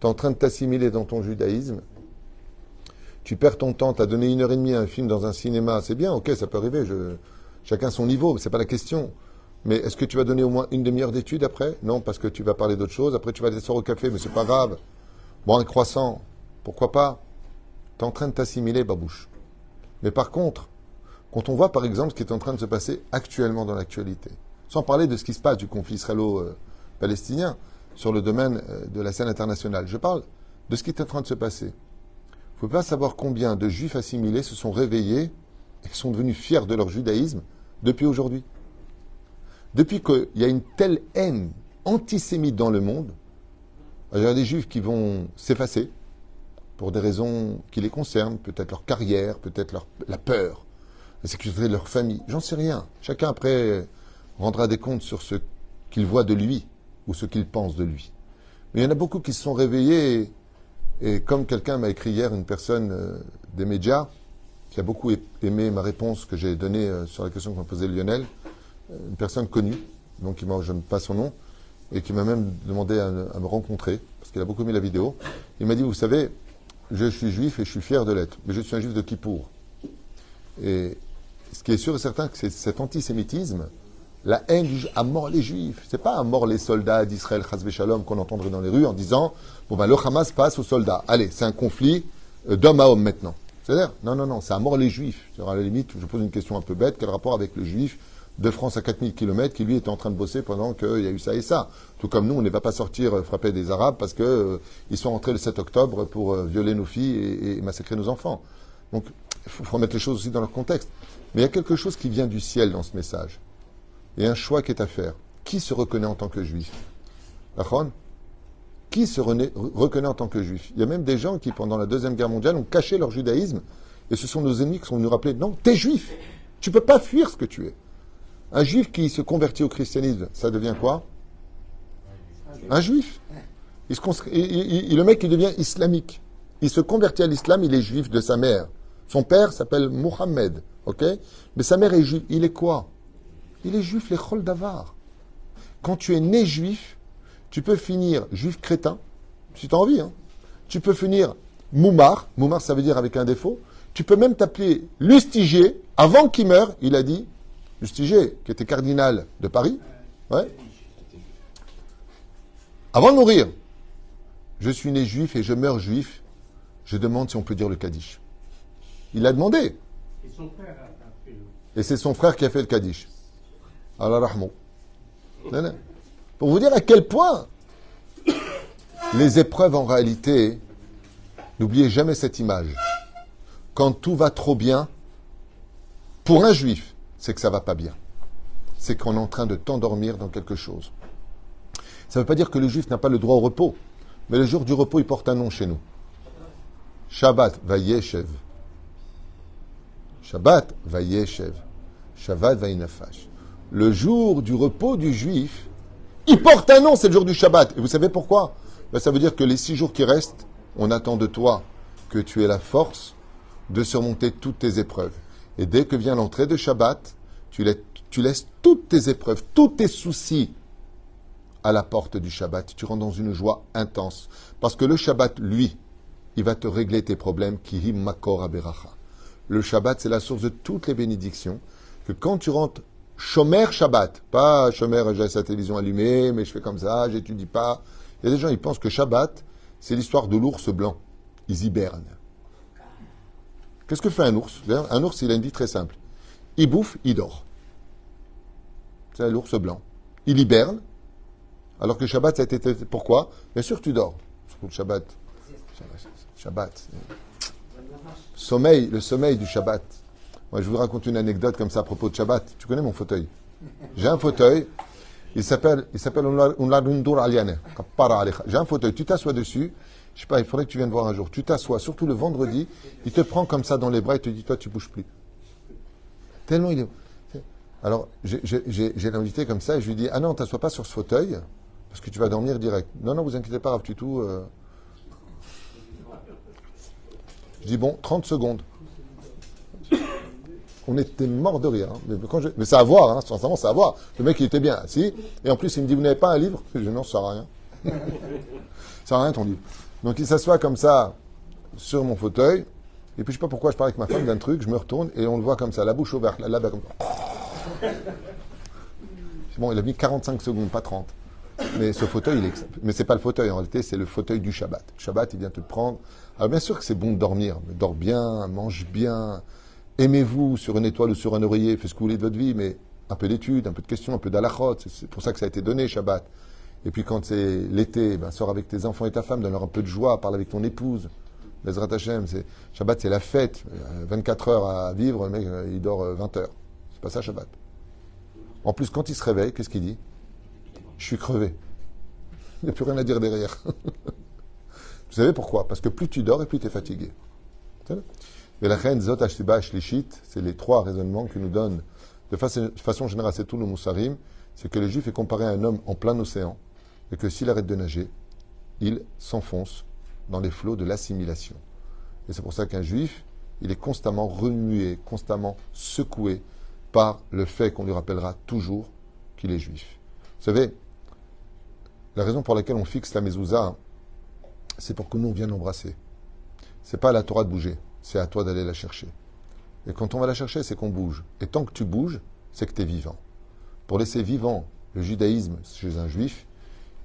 Tu es en train de t'assimiler dans ton judaïsme. Tu perds ton temps, tu as donné une heure et demie à un film dans un cinéma, c'est bien, ok, ça peut arriver, chacun son niveau, c'est pas la question. Mais est-ce que tu vas donner au moins une demi-heure d'étude après? Non, parce que tu vas parler d'autre chose. Après, tu vas descendre au café, mais c'est pas grave. Bon, un croissant, pourquoi pas? Tu es en train de t'assimiler, babouche. Mais par contre, quand on voit par exemple ce qui est en train de se passer actuellement dans l'actualité, sans parler de ce qui se passe du conflit israélo-palestinien sur le domaine euh, de la scène internationale, je parle de ce qui est en train de se passer. Il ne faut pas savoir combien de juifs assimilés se sont réveillés et sont devenus fiers de leur judaïsme depuis aujourd'hui. Depuis qu'il y a une telle haine antisémite dans le monde, il y a des juifs qui vont s'effacer pour des raisons qui les concernent, peut-être leur carrière, peut-être la peur, la sécurité de leur famille. J'en sais rien. Chacun après rendra des comptes sur ce qu'il voit de lui ou ce qu'il pense de lui. Mais il y en a beaucoup qui se sont réveillés et, comme quelqu'un m'a écrit hier, une personne euh, des médias, qui a beaucoup aimé ma réponse que j'ai donnée euh, sur la question que m'a posée Lionel, euh, une personne connue, donc je ne pas son nom, et qui m'a même demandé à, me rencontrer, parce qu'il a beaucoup aimé la vidéo. Il m'a dit, vous savez, je suis juif et je suis fier de l'être, mais je suis un juif de Kippour. Et ce qui est sûr et certain, c'est cet antisémitisme, la haine à mort les juifs. C'est pas à mort les soldats d'Israël, Shalom, qu'on entendrait dans les rues en disant, bon ben le Hamas passe aux soldats. Allez, c'est un conflit euh, d'homme à homme maintenant. C'est-à-dire, non, non, non, c'est à mort les juifs. À la limite, je pose une question un peu bête, quel rapport avec le juif de France à 4000 km qui lui était en train de bosser pendant qu'il y a eu ça et ça? Tout comme nous, on ne va pas sortir euh, frapper des Arabes parce qu'ils euh, sont rentrés le 7 octobre pour violer nos filles et, et massacrer nos enfants. Donc, il faut remettre les choses aussi dans leur contexte. Mais il y a quelque chose qui vient du ciel dans ce message. Il un choix qui est à faire. Qui se reconnaît en tant que juif? Qui se reconnaît en tant que juif? Il y a même des gens qui, pendant la Deuxième Guerre mondiale, ont caché leur judaïsme. Et ce sont nos ennemis qui sont nous rappeler non, t'es juif. Tu ne peux pas fuir ce que tu es. Un juif qui se convertit au christianisme, ça devient quoi? Un juif. Il le mec, il devient islamique. Il se convertit à l'islam, il est juif de sa mère. Son père s'appelle Mohammed, ok? Mais sa mère est juive. Il est quoi? Il est juif, les Chol d'Avar. Quand tu es né juif, tu peux finir juif crétin, si tu as envie. Hein. Tu peux finir Moumar, Moumar ça veut dire avec un défaut. Tu peux même t'appeler Lustiger. Avant qu'il meure, il a dit, Lustiger, qui était cardinal de Paris, ouais. Avant de mourir, je suis né juif et je meurs juif. Je demande si on peut dire le Kaddish. Il l'a demandé. Et c'est son frère qui a fait le Kaddish. Allah Pour vous dire à quel point les épreuves en réalité N'oubliez jamais cette image. Quand tout va trop bien, pour un juif, c'est que ça va pas bien. C'est qu'on est en train de t'endormir dans quelque chose. Ça ne veut pas dire que le juif n'a pas le droit au repos, mais le jour du repos, il porte un nom chez nous. Shabbat Vayeshev. Shabbat Vayeshev. Shabbat Vayinafash. Le jour du repos du juif, il porte un nom, c'est le jour du Shabbat. Et vous savez pourquoi? Ben, Ça veut dire que les six jours qui restent, on attend de toi que tu aies la force de surmonter toutes tes épreuves. Et dès que vient l'entrée de Shabbat, tu laisses, toutes tes épreuves, tous tes soucis à la porte du Shabbat. Tu rentres dans une joie intense. Parce que le Shabbat, lui, il va te régler tes problèmes. Le Shabbat, c'est la source de toutes les bénédictions. Que quand tu rentres Shomer Shabbat, pas Shomer, j'ai sa télévision allumée, mais je fais comme ça, j'étudie pas. Il y a des gens, ils pensent que Shabbat, c'est l'histoire de l'ours blanc. Ils hibernent. Qu'est-ce que fait un ours? Un ours, il a une vie très simple. Il bouffe, il dort. C'est l'ours blanc. Il hiberne, alors que Shabbat, ça a été. Pourquoi? Bien sûr, tu dors. Le Shabbat. Shabbat. Sommeil, le sommeil du Shabbat. Je vous raconte une anecdote comme ça à propos de Shabbat. Tu connais mon fauteuil J'ai un fauteuil. Il s'appelle, il s'appelle J'ai un fauteuil. Tu t'assois dessus. Je sais pas, il faudrait que tu viennes voir un jour. Tu t'assois, surtout le vendredi. Il te prend comme ça dans les bras et te dit, toi, tu bouges plus. Tellement il est. Alors, j'ai l'invité comme ça et je lui dis, ah non, t'assois pas sur ce fauteuil parce que tu vas dormir direct. Non, non, vous inquiétez pas, Rav tout. Euh... Je dis, bon, 30 secondes. On était mort de rire. Hein. Mais, quand je... à voir, hein, sincèrement, c'est à voir. Le mec, il était bien assis. Et en plus, il me dit, vous n'avez pas un livre? Je dis, non, ça sert à rien. ça sert à rien ton livre. Donc, il s'assoit comme ça sur mon fauteuil. Et puis, je sais pas pourquoi je parle avec ma femme d'un truc. Je me retourne et on le voit comme ça, la bouche ouverte, là, là, comme ça. Bon, il a mis 45 secondes, pas 30. Mais ce fauteuil, il est... mais c'est pas le fauteuil en réalité, c'est le fauteuil du Shabbat. Le Shabbat, il vient te prendre. Alors bien sûr que c'est bon de dormir, mais dors bien, mange bien, aimez-vous sur une étoile ou sur un oreiller, faites ce que vous voulez de votre vie, mais un peu d'études, un peu de questions, un peu d'alachot. C'est pour ça que ça a été donné Shabbat. Et puis quand c'est l'été, ben, sors avec tes enfants et ta femme, donne-leur un peu de joie, parle avec ton épouse. Bezrat Hashem, Shabbat, c'est la fête. 24 heures à vivre, le mec, il dort 20 heures. C'est pas ça Shabbat. En plus, quand il se réveille, qu'est-ce qu'il dit? Je suis crevé. *laughs* Il n'y a plus rien à dire derrière. *laughs* Vous savez pourquoi? Parce que plus tu dors et plus tu es fatigué. Mais la reine Zot c'est les trois raisonnements que nous donne de façon générale, c'est tout le Moussarim, c'est que le juif est comparé à un homme en plein océan et que s'il arrête de nager, il s'enfonce dans les flots de l'assimilation. Et c'est pour ça qu'un juif, il est constamment remué, constamment secoué par le fait qu'on lui rappellera toujours qu'il est juif. Vous savez, la raison pour laquelle on fixe la mezouza, c'est pour que nous, on vienne l'embrasser. C'est pas à la Torah de bouger, c'est à toi d'aller la chercher. Et quand on va la chercher, c'est qu'on bouge. Et tant que tu bouges, c'est que tu es vivant. Pour laisser vivant le judaïsme chez un juif,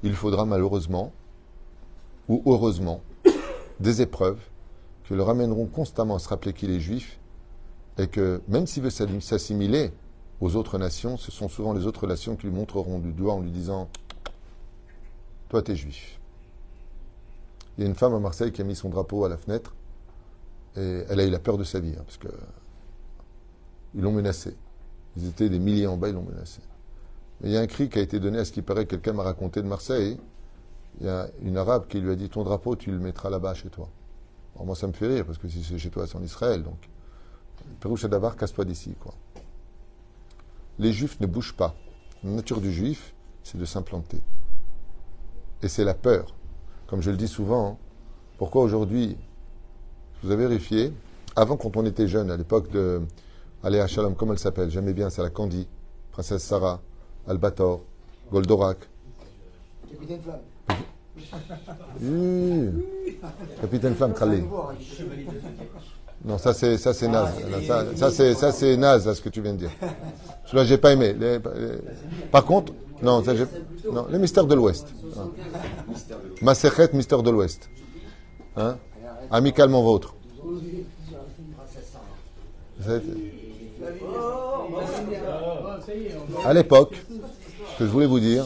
il faudra malheureusement, ou heureusement, *coughs* des épreuves qui le ramèneront constamment à se rappeler qu'il est juif et que même s'il veut s'assimiler aux autres nations, ce sont souvent les autres nations qui lui montreront du doigt en lui disant toi, tu es juif. Il y a une femme à Marseille qui a mis son drapeau à la fenêtre et elle a eu la peur de sa vie hein, parce que ils l'ont menacé. Ils étaient des milliers en bas, ils l'ont menacé. Mais il y a un cri qui a été donné à ce qui paraît, quelqu'un m'a raconté de Marseille. Il y a une arabe qui lui a dit Ton drapeau, tu le mettras là-bas chez toi. moi, ça me fait rire parce que si c'est chez toi, c'est en Israël. Donc, Pérouche Davar, casse-toi d'ici. quoi. Les juifs ne bougent pas. La nature du juif, c'est de s'implanter. Et c'est la peur. Comme je le dis souvent, hein. pourquoi aujourd'hui, vous avez vérifié, avant quand on était jeune, à l'époque de Aléa Shalom, comment elle s'appelle? J'aimais bien, c'est la Candy, Princesse Sarah, Albator, Goldorak. Capitaine Flamme. Capitaine Flamme, Khalil. Non, ça c'est ça c'est naze. Ça, c'est ça c'est naze ce que tu viens de dire. Celui-là j'ai pas aimé. Par contre, non, ça, non, les mystères de l'Ouest. Ma Maserhet, mystère de l'Ouest. Hein? Amicalement vôtre. À l'époque, ce que je voulais vous dire,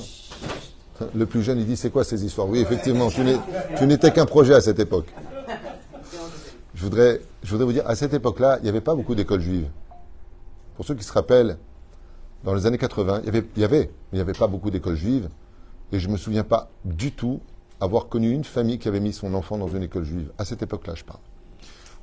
le plus jeune, il dit c'est quoi ces histoires? Oui, effectivement, tu n'étais qu'un projet à cette époque. voudrais, je voudrais vous dire, à cette époque-là, il n'y avait pas beaucoup d'écoles juives. Pour ceux qui se rappellent, dans les années 80, il y avait, avait, mais il n'y avait pas beaucoup d'écoles juives. Et je ne me souviens pas du tout avoir connu une famille qui avait mis son enfant dans une école juive. À cette époque-là, je parle.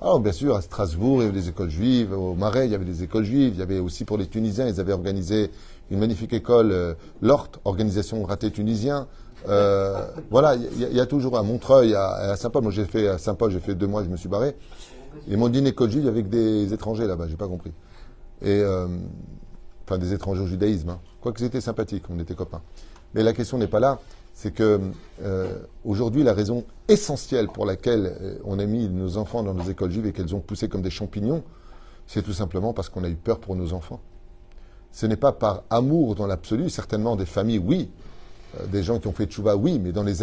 Alors, bien sûr, à Strasbourg, il y avait des écoles juives. Au Marais, il y avait des écoles juives. Il y avait aussi pour les Tunisiens, ils avaient organisé une magnifique école, euh, l'ORT, Organisation Raté Tunisien. Euh, *laughs* voilà, il y, a- il y a toujours à Montreuil, à, à Saint-Paul. Moi, j'ai fait à Saint-Paul, j'ai fait deux mois, je me suis barré. Ils m'ont dit une école juive avec des étrangers là-bas, j'ai pas compris. Et, euh, enfin, des étrangers au judaïsme. Hein. Quoique c'était sympathique, on était copains. Mais la question n'est pas là. C'est que euh, aujourd'hui, la raison essentielle pour laquelle euh, on a mis nos enfants dans nos écoles juives et qu'elles ont poussé comme des champignons, c'est tout simplement parce qu'on a eu peur pour nos enfants. Ce n'est pas par amour dans l'absolu, certainement des familles, oui, euh, des gens qui ont fait tchouva, oui, mais dans les,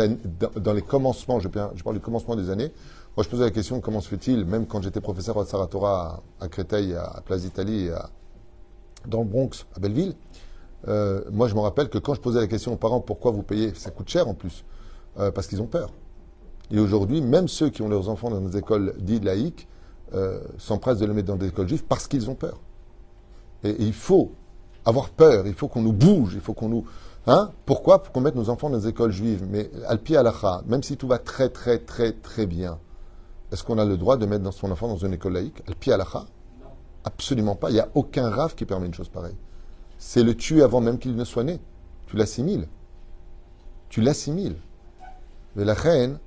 dans, les commencements, je, parle- du commencement des années, moi je posais la question comment se fait-il, même quand j'étais professeur à Saratora, à Créteil, à Place d'Italie, à- dans le Bronx, à Belleville, euh, moi je me rappelle que quand je posais la question aux parents pourquoi vous payez, ça coûte cher en plus, euh, parce qu'ils ont peur. Et aujourd'hui, même ceux qui ont leurs enfants dans des écoles dites laïques euh, s'empressent de les mettre dans des écoles juives parce qu'ils ont peur. Et, il faut avoir peur, il faut qu'on nous bouge, il faut qu'on nous... Hein Pourquoi? Pour qu'on mette nos enfants dans des écoles juives. Mais Alpi Alacha, même si tout va très très très très bien, est-ce qu'on a le droit de mettre son enfant dans une école laïque? Alpi Alacha Absolument pas. Il n'y a aucun rave qui permet une chose pareille. C'est le tuer avant même qu'il ne soit né. Tu l'assimiles. Tu l'assimiles. Mais la reine,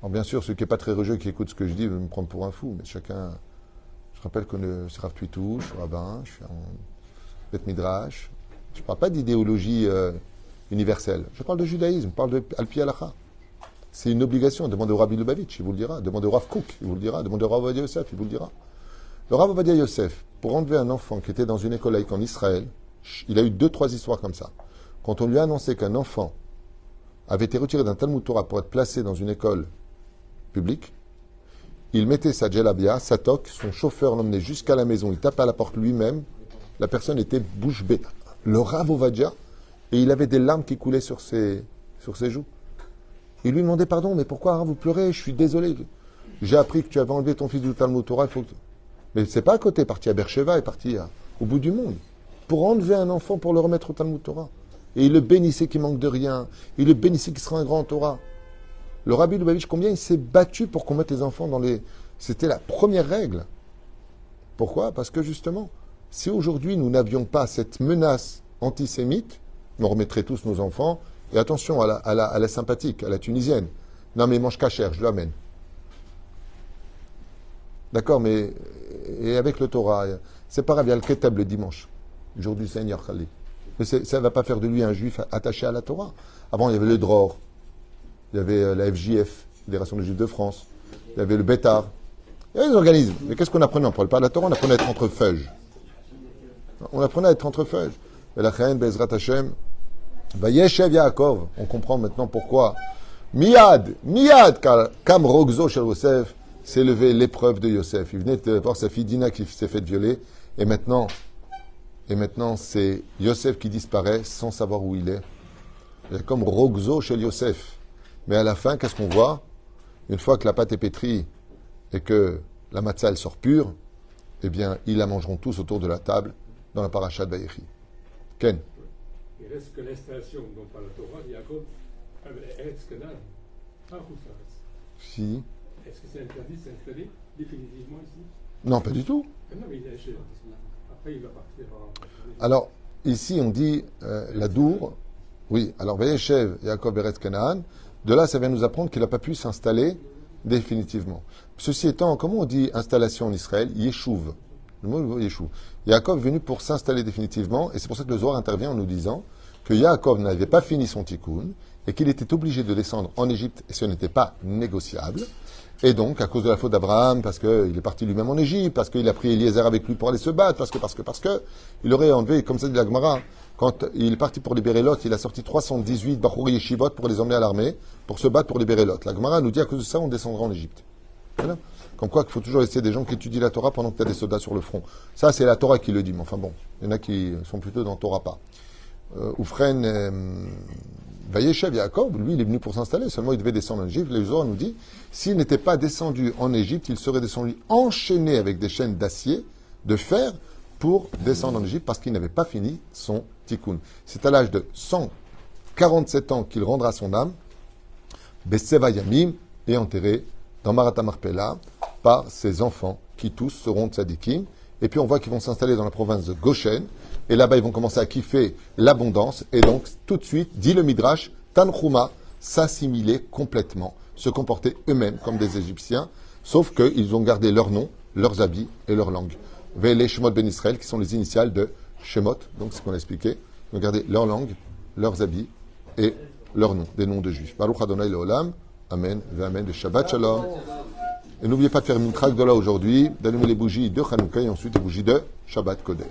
alors bien sûr, ceux qui n'est pas très religieux qui écoutent ce que je dis veulent me prendre pour un fou, mais chacun. Je rappelle que le- c'est Rav Tuitou, je suis rabbin, je suis en Bet Midrash. Je ne parle pas d'idéologie euh, universelle. Je parle de judaïsme, je parle de Alpi Halacha. C'est une obligation. Demandez au Rabbi Lubavitch, il vous le dira. Demandez au Rav Kook, il vous le dira. Demandez au Rav Ovadia Yosef, il vous le dira. Le Rav Ovadia Yosef, pour enlever un enfant qui était dans une école laïque en Israël, il a eu deux, trois histoires comme ça. Quand on lui a annoncé qu'un enfant avait été retiré d'un Talmud pour être placé dans une école publique, il mettait sa djellabia, sa toque, son chauffeur l'emmenait jusqu'à la maison, il tapait à la porte lui-même, la personne était bouche bée. Le Rav Ovadia, et il avait des larmes qui coulaient sur ses, sur ses joues. Il lui demandait pardon, mais pourquoi vous pleurez Je suis désolé. J'ai appris que tu avais enlevé ton fils du Talmud il faut que... Mais c'est pas à côté, parti à Bercheva, est parti au bout du monde. Pour enlever un enfant, pour le remettre au Talmud Torah. Et il le bénissait qu'il manque de rien. Il le bénissait qu'il sera un grand Torah. Le Rabbi Lubavitch, combien il s'est battu pour qu'on mette les enfants dans les. C'était la première règle. Pourquoi? Parce que justement, si aujourd'hui nous n'avions pas cette menace antisémite, on remettrait tous nos enfants. Et attention à la, sympathique, à la tunisienne. Non, mais mange cachère, je l'amène. D'accord, mais. Et avec le Torah, c'est pas grave, il y a le Ketab le dimanche, le jour du Seigneur Khalid. Mais ça ne va pas faire de lui un juif attaché à la Torah. Avant, il y avait le DROR, il y avait euh, la FJF, Fédération des Juifs de France, il y avait le Bétar. Il y avait des organismes. Mais qu'est-ce qu'on apprenait? On ne parlait pas de la Torah, on apprenait à être entre feuilles. On apprenait à être entre feuilles. Et la Chaîne, Bezrat Hashem, Vayeshev Yaakov, on comprend maintenant pourquoi. Miad, Miad, Kam Rogzo s'est levé l'épreuve de Yosef. Il venait de voir sa fille Dina qui s'est faite violer, et maintenant, et maintenant c'est Yosef qui disparaît sans savoir où il est. Il est comme Rogzo chez Yosef. Mais à la fin, qu'est-ce qu'on voit? Une fois que la pâte est pétrie et que la matzah elle sort pure, eh bien, ils la mangeront tous autour de la table dans la paracha de. Ken Il reste que l'installation la Torah, Jacob. Si. Est-ce que c'est interdit de s'installer définitivement ici? Non, pas du tout. Non, mais il est chez- Après, il va partir en. Alors, ici, on dit euh, la Dour. Oui, alors Vayeshev, Yaakov Eretz Canaan. De là, ça vient nous apprendre qu'il n'a pas pu s'installer définitivement. Ceci étant, comment on dit installation en Israël? Yeshuv. Le mot Yeshuv. Yaakov est venu pour s'installer définitivement, et c'est pour ça que le Zohar intervient en nous disant que Yaakov n'avait pas fini son tikkun, et qu'il était obligé de descendre en Égypte, et ce n'était pas négociable. Et donc, à cause de la faute d'Abraham, parce qu'il est parti lui-même en Égypte, parce qu'il a pris Eliezer avec lui pour aller se battre, parce que, parce que, parce que, il aurait enlevé, comme ça dit la Gemara, quand il est parti pour libérer Lot, il a sorti 318 Bachouri Yeshivot pour les emmener à l'armée, pour se battre pour libérer Lot. La Gemara nous dit à cause de ça, on descendra en Égypte. Voilà. Comme quoi qu'il faut toujours laisser des gens qui étudient la Torah pendant que tu as des soldats sur le front. Ça, c'est la Torah qui le dit, mais enfin bon, il y en a qui sont plutôt dans Torah pas. Euh, Oufren, euh, Vayeshev Yaakov, lui, il est venu pour s'installer. Seulement, il devait descendre en Égypte. Les nous dit, s'il n'était pas descendu en Égypte, il serait descendu enchaîné avec des chaînes d'acier, de fer, pour descendre en Égypte parce qu'il n'avait pas fini son tikkun. C'est à l'âge de 147 ans qu'il rendra son âme, Beseva Yamim, et enterré dans Maratamarpela par ses enfants qui tous seront tzadikim. Et puis on voit qu'ils vont s'installer dans la province de Goshen. Et là-bas, ils vont commencer à kiffer l'abondance. Et donc, tout de suite, dit le Midrash, Tanchuma, s'assimiler complètement, se comporter eux-mêmes comme des Égyptiens, sauf qu'ils ont gardé leur nom, leurs habits et leur langue. les Shemot Ben Israël, qui sont les initiales de Shemot, donc ce qu'on a expliqué. Ils ont gardé leur langue, leurs habits et leurs noms, des noms de juifs. Baruch Adonai Leolam, Amen, Amen, de Shabbat Shalom. Et n'oubliez pas de faire une traque de là aujourd'hui, d'allumer les bougies de Hanouka et ensuite les bougies de Shabbat Kodesh.